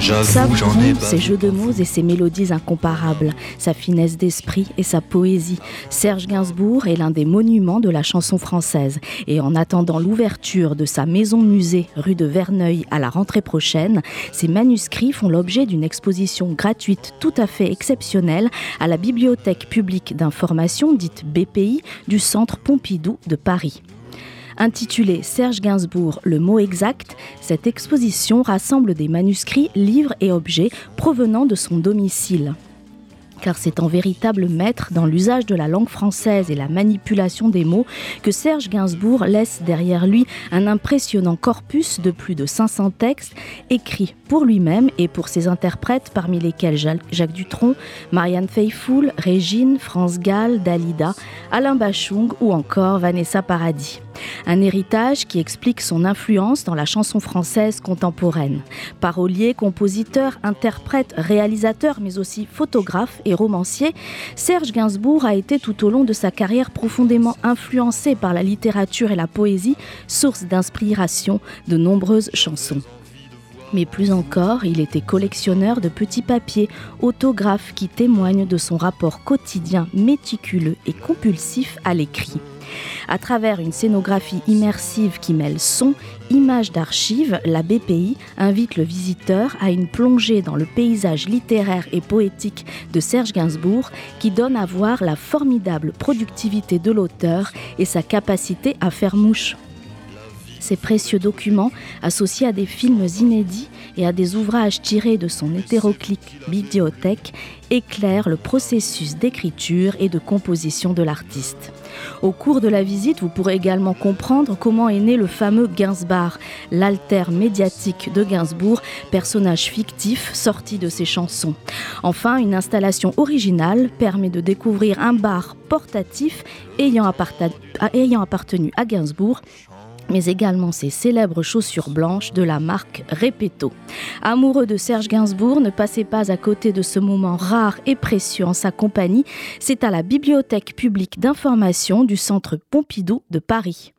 J'avoue, ses jeux de mots et ses mélodies incomparables, sa finesse d'esprit et sa poésie. Serge Gainsbourg est l'un des monuments de la chanson française. Et en attendant l'ouverture de sa maison-musée rue de Verneuil à la rentrée prochaine, ses manuscrits font l'objet d'une exposition gratuite tout à fait exceptionnelle à la Bibliothèque publique d'information dite BPI du Centre Pompidou de Paris. Intitulée Serge Gainsbourg, le mot exact, cette exposition rassemble des manuscrits, livres et objets provenant de son domicile car c'est en véritable maître dans l'usage de la langue française et la manipulation des mots que Serge Gainsbourg laisse derrière lui un impressionnant corpus de plus de 500 textes écrits pour lui-même et pour ses interprètes parmi lesquels Jacques Dutronc, Marianne Faithfull, Régine, France Gall, Dalida, Alain Bachung ou encore Vanessa Paradis. Un héritage qui explique son influence dans la chanson française contemporaine. Parolier, compositeur, interprète, réalisateur, mais aussi photographe et romancier, Serge Gainsbourg a été tout au long de sa carrière profondément influencé par la littérature et la poésie, source d'inspiration de nombreuses chansons. Mais plus encore, il était collectionneur de petits papiers, autographes qui témoignent de son rapport quotidien méticuleux et compulsif à l'écrit. À travers une scénographie immersive qui mêle son, images d'archives, la BPI invite le visiteur à une plongée dans le paysage littéraire et poétique de Serge Gainsbourg qui donne à voir la formidable productivité de l'auteur et sa capacité à faire mouche. Ces précieux documents, associés à des films inédits et à des ouvrages tirés de son hétéroclite bibliothèque, éclairent le processus d'écriture et de composition de l'artiste. Au cours de la visite, vous pourrez également comprendre comment est né le fameux Gainsbar, l'alter médiatique de Gainsbourg, personnage fictif sorti de ses chansons. Enfin, une installation originale permet de découvrir un bar portatif ayant, appartenu à Gainsbourg mais également ses célèbres chaussures blanches de la marque Repetto. Amoureux de Serge Gainsbourg, ne passez pas à côté de ce moment rare et précieux en sa compagnie. C'est à la Bibliothèque publique d'information du Centre Pompidou de Paris.